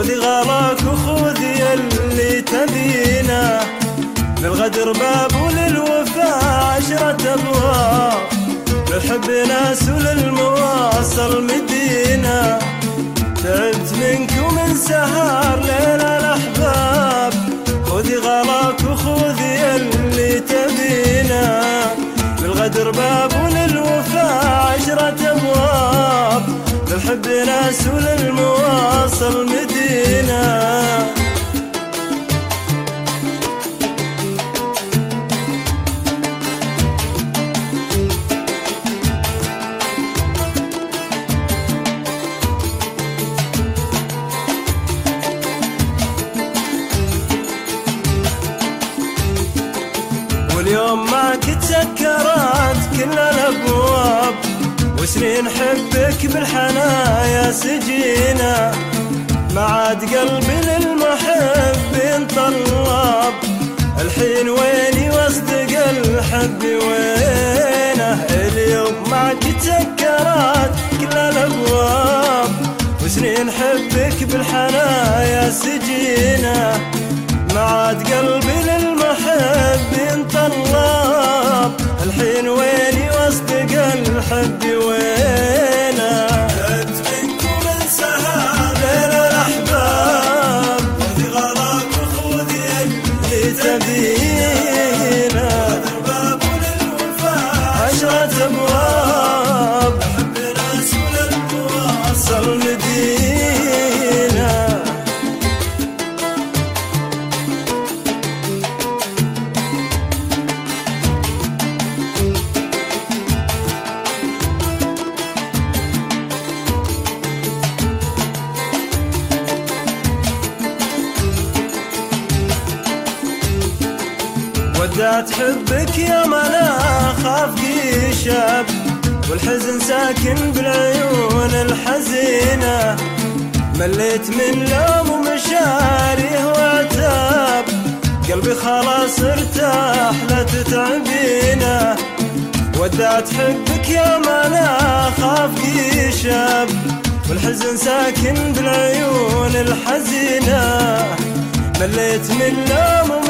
خذي غلاك وخذي اللي تبينه. للغدر باب وللوفاء عشرة أبواب. للحب ناس وللمواصل مدينة. تعبت منك ومن سهر ليل الأحباب. خذي غلاك وخذي اللي تبينه. للغدر باب وللوفاء للحب ناس وللمواصل مدينة. واليوم ما كنت حبك بالحنايا سجينا ما عاد قلبي للمحب طلاب الحين ويني واصدق الحب وينه؟ اليوم ما كنت سكرت كل الأبواب. وسنين حبك بالحنايا سجينا ما عاد قلبي للمحب اللي ودعت حبك يا ما لا خاف شاب والحزن ساكن بالعيون الحزينة. مليت من لوم ومشاريه وعتاب قلبي خلاص ارتاح لا تتعبينا ودعت حبك يا ما لا خاف شاب والحزن ساكن بالعيون الحزينة. مليت من لوم